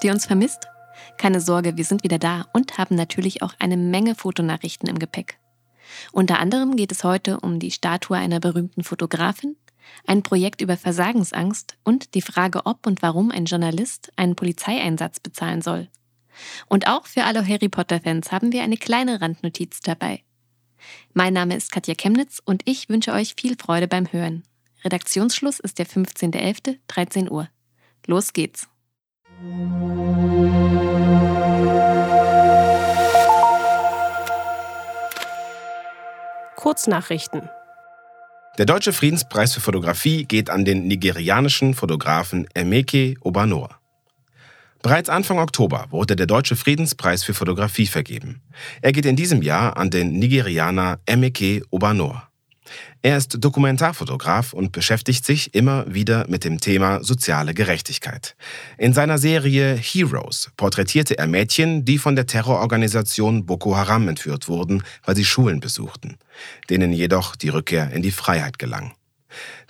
Habt ihr uns vermisst? Keine Sorge, wir sind wieder da und haben natürlich auch eine Menge Fotonachrichten im Gepäck. Unter anderem geht es heute um die Statue einer berühmten Fotografin, ein Projekt über Versagensangst und die Frage, ob und warum ein Journalist einen Polizeieinsatz bezahlen soll. Und auch für alle Harry Potter-Fans haben wir eine kleine Randnotiz dabei. Mein Name ist Katja Chemnitz und ich wünsche euch viel Freude beim Hören. Redaktionsschluss ist der 15.11., 13 Uhr. Los geht's. Kurznachrichten. Der Deutsche Friedenspreis für Fotografie geht an den nigerianischen Fotografen Emeke Obanor. Bereits Anfang Oktober wurde der Deutsche Friedenspreis für Fotografie vergeben. Er geht in diesem Jahr an den Nigerianer Emeke Obanor. Er ist Dokumentarfotograf und beschäftigt sich immer wieder mit dem Thema soziale Gerechtigkeit. In seiner Serie Heroes porträtierte er Mädchen, die von der Terrororganisation Boko Haram entführt wurden, weil sie Schulen besuchten, denen jedoch die Rückkehr in die Freiheit gelang.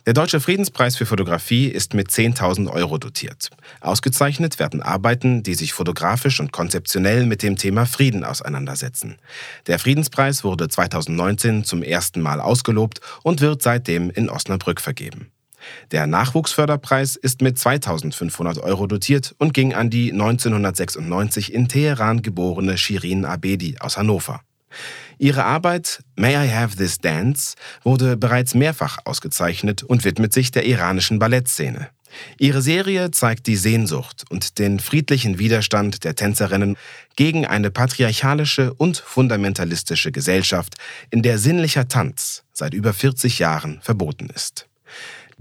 Der Deutsche Friedenspreis für Fotografie ist mit 10.000 Euro dotiert. Ausgezeichnet werden Arbeiten, die sich fotografisch und konzeptionell mit dem Thema Frieden auseinandersetzen. Der Friedenspreis wurde 2019 zum ersten Mal ausgelobt und wird seitdem in Osnabrück vergeben. Der Nachwuchsförderpreis ist mit 2500 Euro dotiert und ging an die 1996 in Teheran geborene Shirin Abedi aus Hannover. Ihre Arbeit May I Have This Dance wurde bereits mehrfach ausgezeichnet und widmet sich der iranischen Ballettszene. Ihre Serie zeigt die Sehnsucht und den friedlichen Widerstand der Tänzerinnen gegen eine patriarchalische und fundamentalistische Gesellschaft, in der sinnlicher Tanz seit über 40 Jahren verboten ist.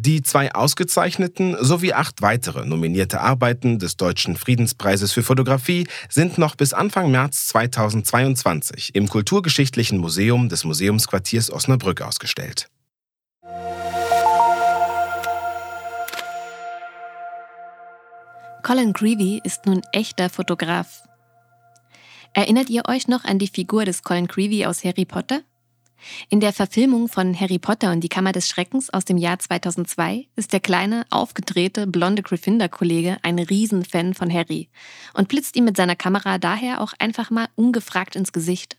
Die zwei ausgezeichneten sowie acht weitere nominierte Arbeiten des Deutschen Friedenspreises für Fotografie sind noch bis Anfang März 2022 im Kulturgeschichtlichen Museum des Museumsquartiers Osnabrück ausgestellt. Colin Creevy ist nun echter Fotograf. Erinnert ihr euch noch an die Figur des Colin Creevy aus Harry Potter? In der Verfilmung von Harry Potter und die Kammer des Schreckens aus dem Jahr 2002 ist der kleine, aufgedrehte, blonde Gryffindor-Kollege ein Riesenfan von Harry und blitzt ihm mit seiner Kamera daher auch einfach mal ungefragt ins Gesicht.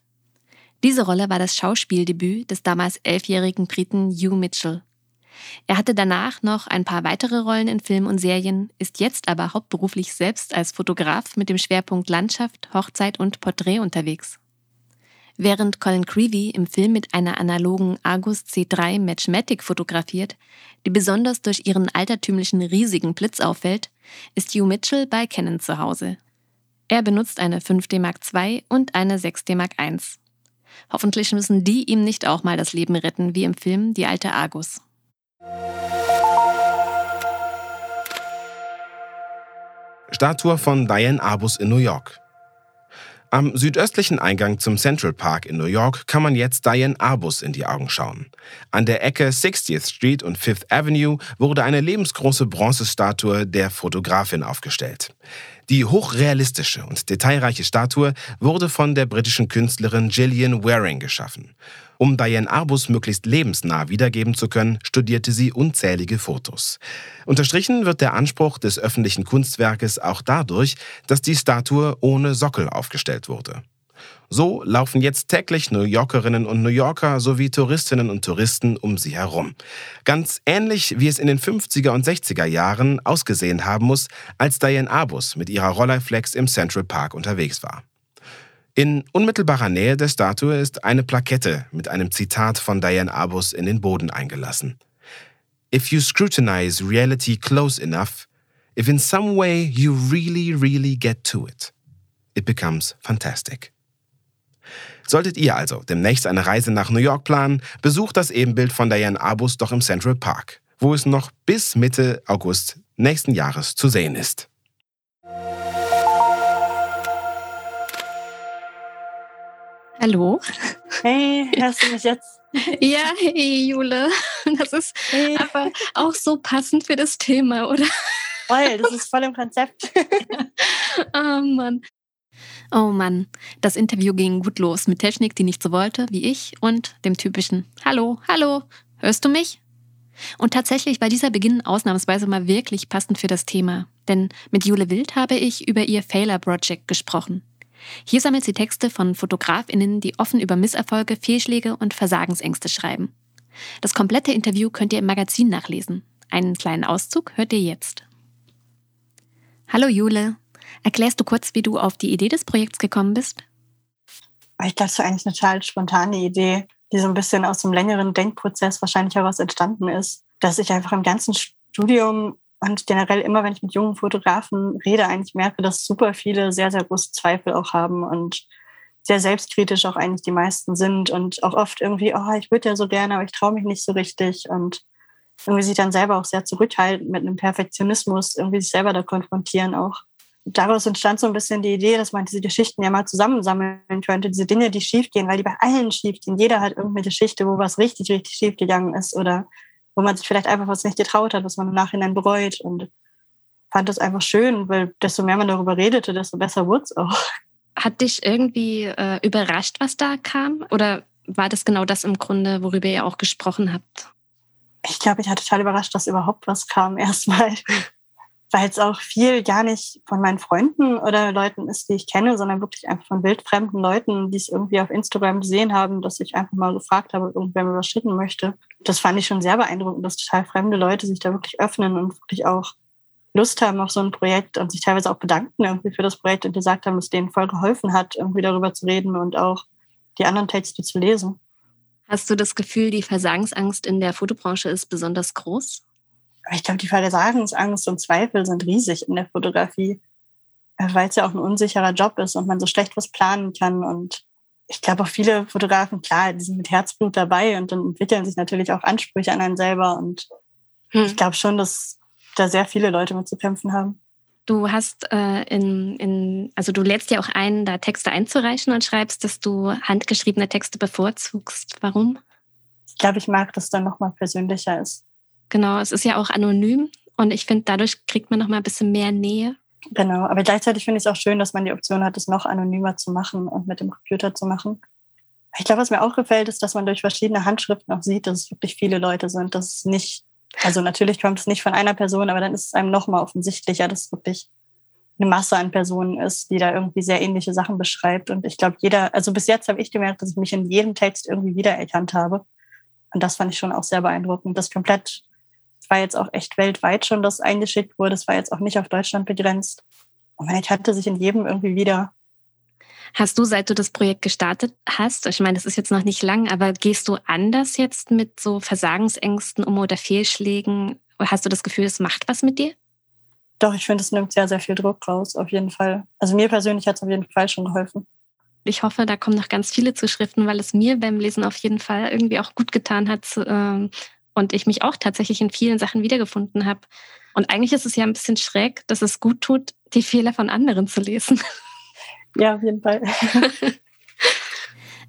Diese Rolle war das Schauspieldebüt des damals elfjährigen Briten Hugh Mitchell. Er hatte danach noch ein paar weitere Rollen in Filmen und Serien, ist jetzt aber hauptberuflich selbst als Fotograf mit dem Schwerpunkt Landschaft, Hochzeit und Porträt unterwegs. Während Colin Creevy im Film mit einer analogen Argus C3 Matchmatic fotografiert, die besonders durch ihren altertümlichen riesigen Blitz auffällt, ist Hugh Mitchell bei Canon zu Hause. Er benutzt eine 5D Mark II und eine 6D Mark I. Hoffentlich müssen die ihm nicht auch mal das Leben retten, wie im Film Die alte Argus. Statue von Diane Arbus in New York. Am südöstlichen Eingang zum Central Park in New York kann man jetzt Diane Arbus in die Augen schauen. An der Ecke 60th Street und Fifth Avenue wurde eine lebensgroße Bronzestatue der Fotografin aufgestellt. Die hochrealistische und detailreiche Statue wurde von der britischen Künstlerin Gillian Waring geschaffen. Um Diane Arbus möglichst lebensnah wiedergeben zu können, studierte sie unzählige Fotos. Unterstrichen wird der Anspruch des öffentlichen Kunstwerkes auch dadurch, dass die Statue ohne Sockel aufgestellt wurde. So laufen jetzt täglich New Yorkerinnen und New Yorker sowie Touristinnen und Touristen um sie herum. Ganz ähnlich wie es in den 50er und 60er Jahren ausgesehen haben muss, als Diane Arbus mit ihrer Rolleiflex im Central Park unterwegs war. In unmittelbarer Nähe der Statue ist eine Plakette mit einem Zitat von Diane Arbus in den Boden eingelassen. If you scrutinize reality close enough, if in some way you really, really get to it, it becomes fantastic. Solltet ihr also demnächst eine Reise nach New York planen, besucht das Ebenbild von Diane Arbus doch im Central Park, wo es noch bis Mitte August nächsten Jahres zu sehen ist. Hallo. Hey, hörst du mich jetzt? Ja, hey Jule. Das ist hey. aber auch so passend für das Thema, oder? Voll, das ist voll im Konzept. oh Mann. Oh Mann, das Interview ging gut los mit Technik, die nicht so wollte wie ich und dem typischen Hallo, hallo, hörst du mich? Und tatsächlich war dieser Beginn ausnahmsweise mal wirklich passend für das Thema. denn mit Jule Wild habe ich über ihr Failure Project gesprochen. Hier sammelt sie Texte von FotografInnen, die offen über Misserfolge, Fehlschläge und Versagensängste schreiben. Das komplette Interview könnt ihr im Magazin nachlesen. Einen kleinen Auszug hört ihr jetzt. Hallo Jule, erklärst du kurz, wie du auf die Idee des Projekts gekommen bist? Ich glaube, das war eigentlich eine total spontane Idee, die so ein bisschen aus einem längeren Denkprozess wahrscheinlich heraus entstanden ist, dass ich einfach im ganzen Studium und generell immer, wenn ich mit jungen Fotografen rede, eigentlich merke, dass super viele sehr, sehr große Zweifel auch haben und sehr selbstkritisch auch eigentlich die meisten sind und auch oft irgendwie, oh, ich würde ja so gerne, aber ich traue mich nicht so richtig und irgendwie sich dann selber auch sehr zurückhalten mit einem Perfektionismus, irgendwie sich selber da konfrontieren auch. daraus entstand so ein bisschen die Idee, dass man diese Geschichten ja mal zusammensammeln könnte, diese Dinge, die schiefgehen, weil die bei allen schiefgehen. Jeder hat irgendeine Geschichte, wo was richtig, richtig schiefgegangen ist oder wo man sich vielleicht einfach was nicht getraut hat, was man im Nachhinein bereut. Und fand das einfach schön, weil desto mehr man darüber redete, desto besser wurde es auch. Hat dich irgendwie äh, überrascht, was da kam? Oder war das genau das im Grunde, worüber ihr auch gesprochen habt? Ich glaube, ich hatte total überrascht, dass überhaupt was kam erstmal. Weil es auch viel gar nicht von meinen Freunden oder Leuten ist, die ich kenne, sondern wirklich einfach von wildfremden Leuten, die es irgendwie auf Instagram gesehen haben, dass ich einfach mal gefragt habe, irgendwer mir was schicken möchte das fand ich schon sehr beeindruckend, dass total fremde Leute sich da wirklich öffnen und wirklich auch Lust haben auf so ein Projekt und sich teilweise auch bedanken irgendwie für das Projekt und gesagt haben, es denen voll geholfen hat, irgendwie darüber zu reden und auch die anderen Texte zu lesen. Hast du das Gefühl, die Versagensangst in der Fotobranche ist besonders groß? Ich glaube, die Versagensangst und Zweifel sind riesig in der Fotografie, weil es ja auch ein unsicherer Job ist und man so schlecht was planen kann und ich glaube auch viele Fotografen, klar, die sind mit Herzblut dabei und dann entwickeln sich natürlich auch Ansprüche an einen selber. Und hm. ich glaube schon, dass da sehr viele Leute mit zu kämpfen haben. Du hast äh, in, in, also du lädst ja auch ein, da Texte einzureichen und schreibst, dass du handgeschriebene Texte bevorzugst. Warum? Ich glaube, ich mag, dass dann nochmal persönlicher ist. Genau, es ist ja auch anonym und ich finde, dadurch kriegt man nochmal ein bisschen mehr Nähe. Genau, aber gleichzeitig finde ich es auch schön, dass man die Option hat, es noch anonymer zu machen und mit dem Computer zu machen. Ich glaube, was mir auch gefällt, ist, dass man durch verschiedene Handschriften auch sieht, dass es wirklich viele Leute sind. Dass es nicht, also natürlich kommt es nicht von einer Person, aber dann ist es einem nochmal offensichtlicher, dass es wirklich eine Masse an Personen ist, die da irgendwie sehr ähnliche Sachen beschreibt. Und ich glaube, jeder, also bis jetzt habe ich gemerkt, dass ich mich in jedem Text irgendwie wiedererkannt habe. Und das fand ich schon auch sehr beeindruckend, das komplett war jetzt auch echt weltweit schon, das eingeschickt wurde. Es war jetzt auch nicht auf Deutschland begrenzt. Und man erkannte sich in jedem irgendwie wieder. Hast du, seit du das Projekt gestartet hast, ich meine, das ist jetzt noch nicht lang, aber gehst du anders jetzt mit so Versagensängsten um oder Fehlschlägen? Hast du das Gefühl, es macht was mit dir? Doch, ich finde, es nimmt sehr, sehr viel Druck raus, auf jeden Fall. Also mir persönlich hat es auf jeden Fall schon geholfen. Ich hoffe, da kommen noch ganz viele Zuschriften, weil es mir beim Lesen auf jeden Fall irgendwie auch gut getan hat, ähm, und ich mich auch tatsächlich in vielen Sachen wiedergefunden habe. Und eigentlich ist es ja ein bisschen schräg, dass es gut tut, die Fehler von anderen zu lesen. Ja, auf jeden Fall.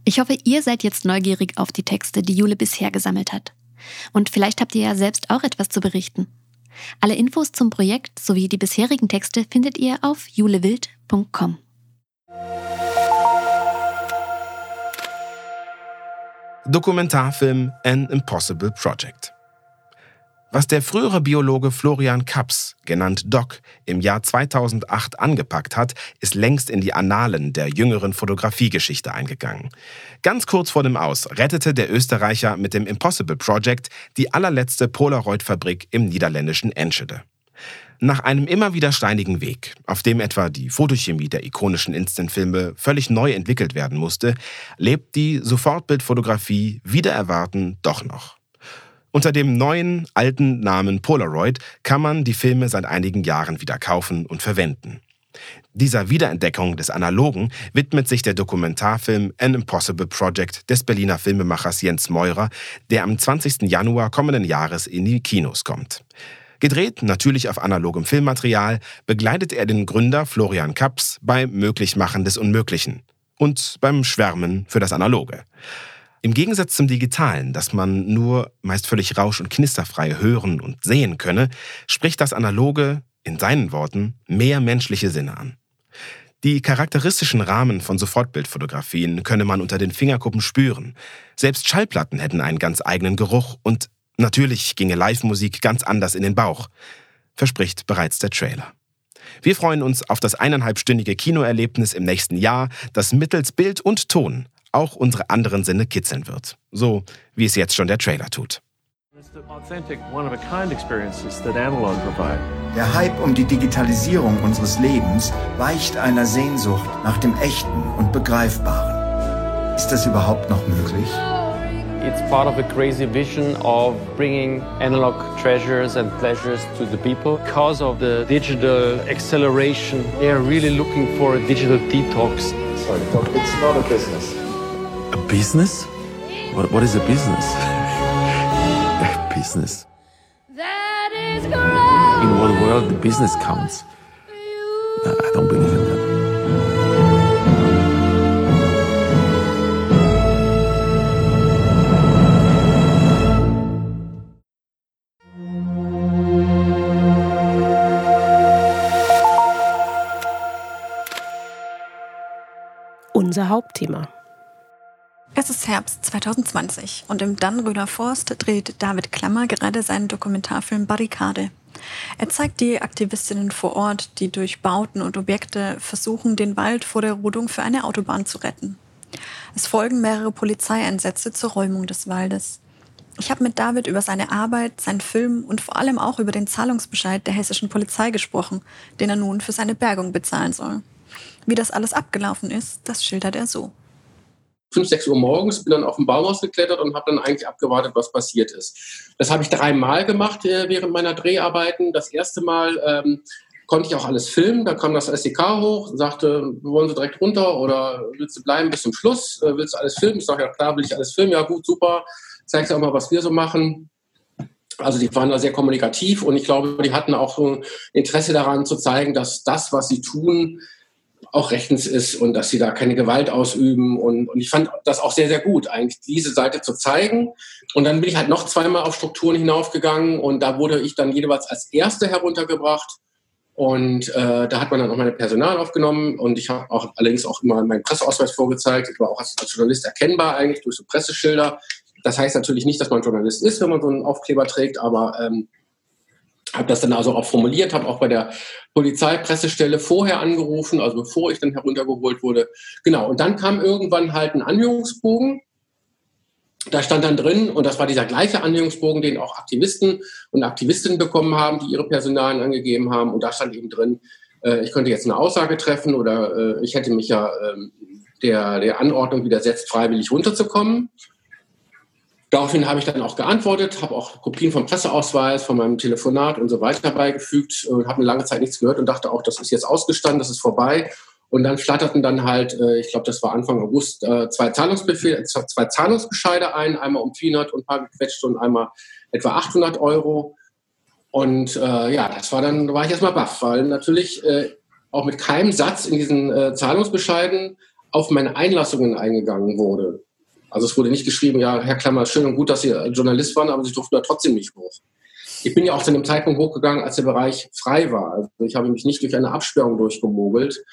Ich hoffe, ihr seid jetzt neugierig auf die Texte, die Jule bisher gesammelt hat. Und vielleicht habt ihr ja selbst auch etwas zu berichten. Alle Infos zum Projekt sowie die bisherigen Texte findet ihr auf julewild.com. Dokumentarfilm An Impossible Project. Was der frühere Biologe Florian Kaps, genannt Doc, im Jahr 2008 angepackt hat, ist längst in die Annalen der jüngeren Fotografiegeschichte eingegangen. Ganz kurz vor dem Aus rettete der Österreicher mit dem Impossible Project die allerletzte Polaroid-Fabrik im niederländischen Enschede. Nach einem immer wieder steinigen Weg, auf dem etwa die Fotochemie der ikonischen Instantfilme völlig neu entwickelt werden musste, lebt die Sofortbildfotografie wieder erwarten doch noch. Unter dem neuen, alten Namen Polaroid kann man die Filme seit einigen Jahren wieder kaufen und verwenden. Dieser Wiederentdeckung des Analogen widmet sich der Dokumentarfilm An Impossible Project des Berliner Filmemachers Jens Meurer, der am 20. Januar kommenden Jahres in die Kinos kommt. Gedreht natürlich auf analogem Filmmaterial, begleitet er den Gründer Florian Kaps beim Möglichmachen des Unmöglichen und beim Schwärmen für das Analoge. Im Gegensatz zum Digitalen, das man nur meist völlig rausch- und knisterfrei hören und sehen könne, spricht das Analoge, in seinen Worten, mehr menschliche Sinne an. Die charakteristischen Rahmen von Sofortbildfotografien könne man unter den Fingerkuppen spüren. Selbst Schallplatten hätten einen ganz eigenen Geruch und Natürlich ginge Live-Musik ganz anders in den Bauch, verspricht bereits der Trailer. Wir freuen uns auf das eineinhalbstündige Kinoerlebnis im nächsten Jahr, das mittels Bild und Ton auch unsere anderen Sinne kitzeln wird. So wie es jetzt schon der Trailer tut. Der Hype um die Digitalisierung unseres Lebens weicht einer Sehnsucht nach dem Echten und Begreifbaren. Ist das überhaupt noch möglich? It's part of a crazy vision of bringing analog treasures and pleasures to the people. Because of the digital acceleration, they are really looking for a digital detox. Sorry, it's not a business. A business? What, what is a business? a business. In what world the business counts? I don't believe in unser Hauptthema. Es ist Herbst 2020 und im Dannröder Forst dreht David Klammer gerade seinen Dokumentarfilm Barrikade. Er zeigt die Aktivistinnen vor Ort, die durch Bauten und Objekte versuchen, den Wald vor der Rodung für eine Autobahn zu retten. Es folgen mehrere Polizeieinsätze zur Räumung des Waldes. Ich habe mit David über seine Arbeit, seinen Film und vor allem auch über den Zahlungsbescheid der hessischen Polizei gesprochen, den er nun für seine Bergung bezahlen soll. Wie das alles abgelaufen ist, das schildert er so. 5, 6 Uhr morgens, bin dann auf den Baumhaus geklettert und habe dann eigentlich abgewartet, was passiert ist. Das habe ich dreimal gemacht äh, während meiner Dreharbeiten. Das erste Mal ähm, konnte ich auch alles filmen. Da kam das SDK hoch und sagte, wollen Sie direkt runter oder willst du bleiben bis zum Schluss? Äh, willst du alles filmen? Ich sage, ja klar, will ich alles filmen. Ja gut, super. Zeigst du auch mal, was wir so machen. Also die waren da sehr kommunikativ und ich glaube, die hatten auch Interesse daran zu zeigen, dass das, was sie tun, auch rechtens ist und dass sie da keine Gewalt ausüben. Und, und ich fand das auch sehr, sehr gut, eigentlich diese Seite zu zeigen. Und dann bin ich halt noch zweimal auf Strukturen hinaufgegangen und da wurde ich dann jeweils als Erste heruntergebracht. Und äh, da hat man dann auch meine Personal aufgenommen und ich habe auch allerdings auch immer meinen Presseausweis vorgezeigt. Ich war auch als, als Journalist erkennbar eigentlich durch so Presseschilder. Das heißt natürlich nicht, dass man Journalist ist, wenn man so einen Aufkleber trägt, aber ähm, habe das dann also auch formuliert, habe auch bei der Polizeipressestelle vorher angerufen, also bevor ich dann heruntergeholt wurde. Genau, und dann kam irgendwann halt ein Anhörungsbogen. Da stand dann drin, und das war dieser gleiche Anhörungsbogen, den auch Aktivisten und Aktivistinnen bekommen haben, die ihre Personalien angegeben haben. Und da stand eben drin, äh, ich könnte jetzt eine Aussage treffen oder äh, ich hätte mich ja äh, der, der Anordnung widersetzt, freiwillig runterzukommen. Daraufhin habe ich dann auch geantwortet, habe auch Kopien vom Presseausweis, von meinem Telefonat und so weiter beigefügt und habe eine lange Zeit nichts gehört und dachte auch, das ist jetzt ausgestanden, das ist vorbei. Und dann flatterten dann halt, äh, ich glaube, das war Anfang August, äh, zwei Zahlungsbefehle, zwei Zahlungsbescheide ein, einmal um 400 und ein paar gequetschte und einmal etwa 800 Euro. Und äh, ja, das war dann, da war ich erstmal baff, weil natürlich äh, auch mit keinem Satz in diesen äh, Zahlungsbescheiden auf meine Einlassungen eingegangen wurde. Also es wurde nicht geschrieben, ja, Herr Klammer, schön und gut, dass Sie Journalist waren, aber Sie durften da trotzdem nicht hoch. Ich bin ja auch zu einem Zeitpunkt hochgegangen, als der Bereich frei war. Also ich habe mich nicht durch eine Absperrung durchgemogelt.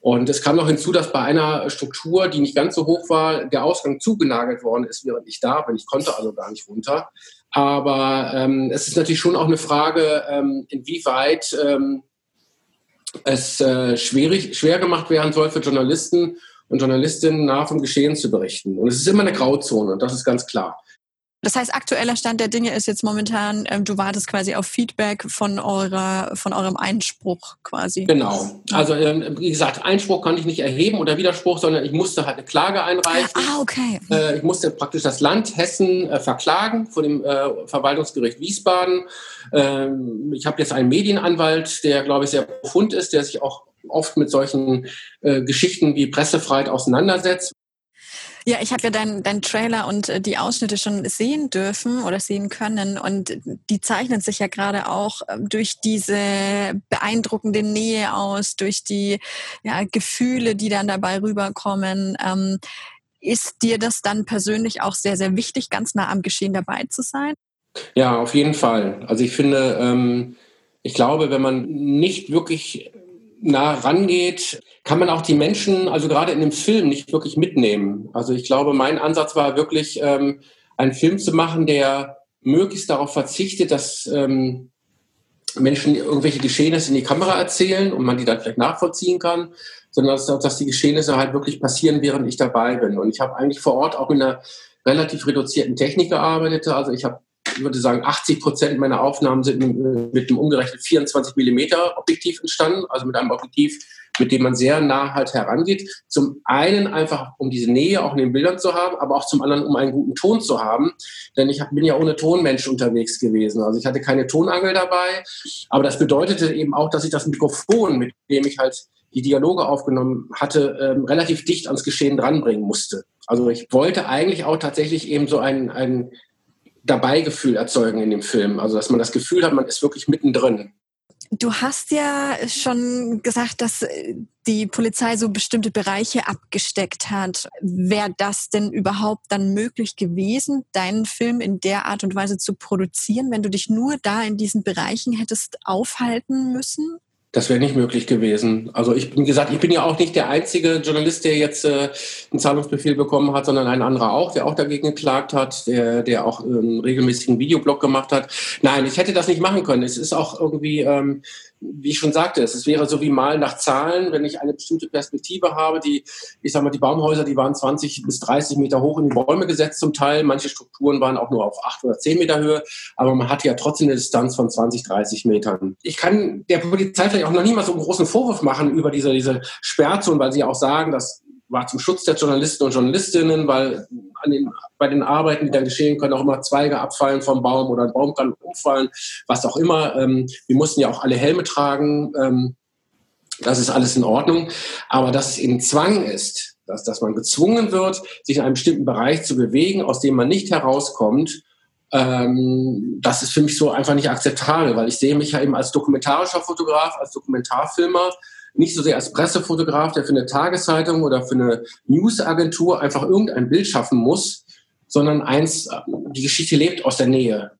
Und es kam noch hinzu, dass bei einer Struktur, die nicht ganz so hoch war, der Ausgang zugenagelt worden ist, während ich da bin. Ich konnte also gar nicht runter. Aber ähm, es ist natürlich schon auch eine Frage, ähm, inwieweit ähm, es äh, schwierig, schwer gemacht werden soll für Journalisten, und Journalistinnen nah vom Geschehen zu berichten. Und es ist immer eine Grauzone, und das ist ganz klar. Das heißt, aktueller Stand der Dinge ist jetzt momentan, ähm, du wartest quasi auf Feedback von eurer, von eurem Einspruch quasi. Genau. Also ähm, wie gesagt, Einspruch konnte ich nicht erheben oder Widerspruch, sondern ich musste halt eine Klage einreichen. Ah, okay. Äh, ich musste praktisch das Land Hessen äh, verklagen vor dem äh, Verwaltungsgericht Wiesbaden. Ähm, ich habe jetzt einen Medienanwalt, der glaube ich sehr profund ist, der sich auch oft mit solchen äh, Geschichten wie Pressefreiheit auseinandersetzt. Ja, ich habe ja deinen dein Trailer und äh, die Ausschnitte schon sehen dürfen oder sehen können und die zeichnen sich ja gerade auch ähm, durch diese beeindruckende Nähe aus, durch die ja, Gefühle, die dann dabei rüberkommen. Ähm, ist dir das dann persönlich auch sehr, sehr wichtig, ganz nah am Geschehen dabei zu sein? Ja, auf jeden Fall. Also ich finde, ähm, ich glaube, wenn man nicht wirklich nah rangeht, kann man auch die Menschen, also gerade in dem Film, nicht wirklich mitnehmen. Also ich glaube, mein Ansatz war wirklich, ähm, einen Film zu machen, der möglichst darauf verzichtet, dass ähm, Menschen irgendwelche Geschehnisse in die Kamera erzählen und man die dann vielleicht nachvollziehen kann, sondern dass, dass die Geschehnisse halt wirklich passieren, während ich dabei bin. Und ich habe eigentlich vor Ort auch in einer relativ reduzierten Technik gearbeitet. Also ich habe ich würde sagen, 80 Prozent meiner Aufnahmen sind mit einem umgerechnet 24 Millimeter Objektiv entstanden, also mit einem Objektiv, mit dem man sehr nah halt herangeht. Zum einen einfach, um diese Nähe auch in den Bildern zu haben, aber auch zum anderen, um einen guten Ton zu haben. Denn ich bin ja ohne Tonmensch unterwegs gewesen. Also ich hatte keine Tonangel dabei. Aber das bedeutete eben auch, dass ich das Mikrofon, mit dem ich halt die Dialoge aufgenommen hatte, ähm, relativ dicht ans Geschehen dranbringen musste. Also ich wollte eigentlich auch tatsächlich eben so ein, ein Dabeigefühl erzeugen in dem Film. Also dass man das Gefühl hat, man ist wirklich mittendrin. Du hast ja schon gesagt, dass äh, die Polizei so bestimmte Bereiche abgesteckt hat. Wäre das denn überhaupt dann möglich gewesen, deinen Film in der Art und Weise zu produzieren, wenn du dich nur da in diesen Bereichen hättest aufhalten müssen? Das wäre nicht möglich gewesen. Also ich bin gesagt, ich bin ja auch nicht der einzige Journalist, der jetzt äh, einen Zahlungsbefehl bekommen hat, sondern ein anderer auch, der auch dagegen geklagt hat, der, der auch einen ähm, regelmäßigen Videoblog gemacht hat. Nein, ich hätte das nicht machen können. Es ist auch irgendwie ähm, wie ich schon sagte, es wäre so wie mal nach Zahlen, wenn ich eine bestimmte Perspektive habe, die, ich sag mal, die Baumhäuser, die waren 20 bis 30 Meter hoch in die Bäume gesetzt zum Teil. Manche Strukturen waren auch nur auf 8 oder 10 Meter Höhe, aber man hat ja trotzdem eine Distanz von 20, 30 Metern. Ich kann der Polizei vielleicht auch noch nie mal so einen großen Vorwurf machen über diese, diese Sperrzone, weil sie auch sagen, dass war zum Schutz der Journalisten und Journalistinnen, weil an den, bei den Arbeiten, die dann geschehen, können auch immer Zweige abfallen vom Baum oder ein Baum kann umfallen, was auch immer. Ähm, wir mussten ja auch alle Helme tragen. Ähm, das ist alles in Ordnung. Aber dass es eben Zwang ist, dass, dass man gezwungen wird, sich in einem bestimmten Bereich zu bewegen, aus dem man nicht herauskommt, ähm, das ist für mich so einfach nicht akzeptabel, weil ich sehe mich ja eben als dokumentarischer Fotograf, als Dokumentarfilmer nicht so sehr als Pressefotograf, der für eine Tageszeitung oder für eine Newsagentur einfach irgendein Bild schaffen muss, sondern eins, die Geschichte lebt aus der Nähe.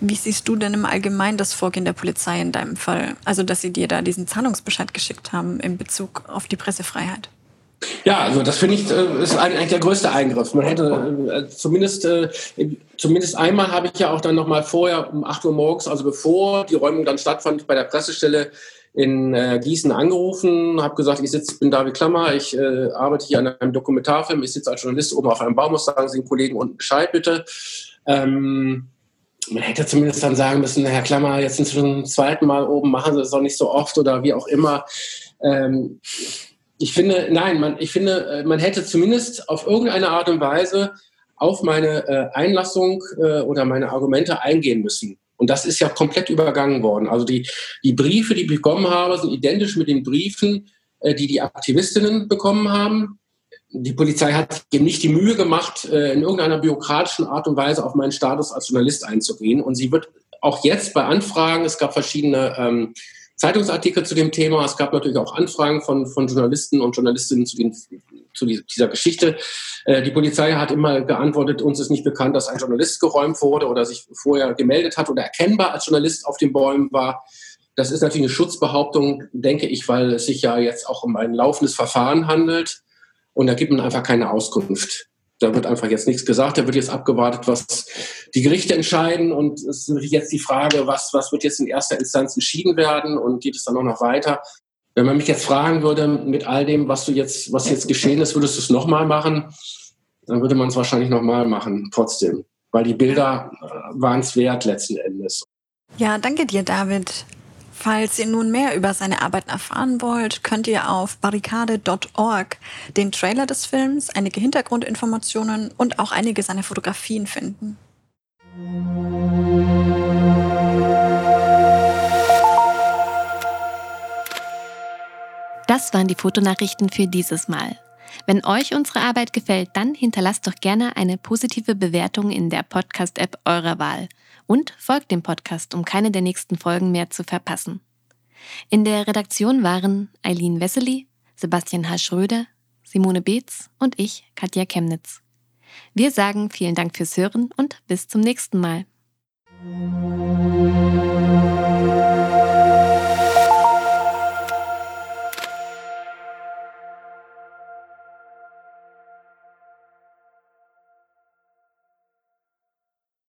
Wie siehst du denn im Allgemeinen das Vorgehen der Polizei in deinem Fall? Also, dass sie dir da diesen Zahlungsbescheid geschickt haben in Bezug auf die Pressefreiheit? Ja, also das finde ich äh, ist eigentlich der größte Eingriff. Man hätte äh, zumindest äh, zumindest einmal habe ich ja auch dann noch mal vorher um 8 Uhr morgens, also bevor die Räumung dann stattfand, bei der Pressestelle in Gießen angerufen, habe gesagt, ich sitze, bin David Klammer, ich äh, arbeite hier an einem Dokumentarfilm, ich sitze als Journalist oben auf einem Baum, muss sagen Sie den Kollegen unten Bescheid bitte. Ähm, man hätte zumindest dann sagen müssen, Herr Klammer, jetzt sind Sie zum zweiten Mal oben, machen Sie das doch nicht so oft oder wie auch immer. Ähm, ich finde, nein, man, ich finde, äh, man hätte zumindest auf irgendeine Art und Weise auf meine äh, Einlassung äh, oder meine Argumente eingehen müssen. Und das ist ja komplett übergangen worden. Also die, die Briefe, die ich bekommen habe, sind identisch mit den Briefen, äh, die die Aktivistinnen bekommen haben. Die Polizei hat eben nicht die Mühe gemacht, äh, in irgendeiner bürokratischen Art und Weise auf meinen Status als Journalist einzugehen. Und sie wird auch jetzt bei Anfragen, es gab verschiedene ähm, Zeitungsartikel zu dem Thema. Es gab natürlich auch Anfragen von, von Journalisten und Journalistinnen zu, den, zu dieser Geschichte. Äh, die Polizei hat immer geantwortet, uns ist nicht bekannt, dass ein Journalist geräumt wurde oder sich vorher gemeldet hat oder erkennbar als Journalist auf den Bäumen war. Das ist natürlich eine Schutzbehauptung, denke ich, weil es sich ja jetzt auch um ein laufendes Verfahren handelt. Und da gibt man einfach keine Auskunft. Da wird einfach jetzt nichts gesagt, da wird jetzt abgewartet, was die Gerichte entscheiden und es ist jetzt die Frage, was, was wird jetzt in erster Instanz entschieden werden und geht es dann auch noch weiter. Wenn man mich jetzt fragen würde, mit all dem, was du jetzt, was jetzt geschehen ist, würdest du es nochmal machen? Dann würde man es wahrscheinlich nochmal machen, trotzdem. Weil die Bilder äh, waren es wert letzten Endes. Ja, danke dir, David. Falls ihr nun mehr über seine Arbeit erfahren wollt, könnt ihr auf barrikade.org den Trailer des Films, einige Hintergrundinformationen und auch einige seiner Fotografien finden. Das waren die Fotonachrichten für dieses Mal. Wenn euch unsere Arbeit gefällt, dann hinterlasst doch gerne eine positive Bewertung in der Podcast-App eurer Wahl und folgt dem Podcast, um keine der nächsten Folgen mehr zu verpassen. In der Redaktion waren Eileen Wessely, Sebastian H. Schröder, Simone Beetz und ich, Katja Chemnitz. Wir sagen vielen Dank fürs Hören und bis zum nächsten Mal.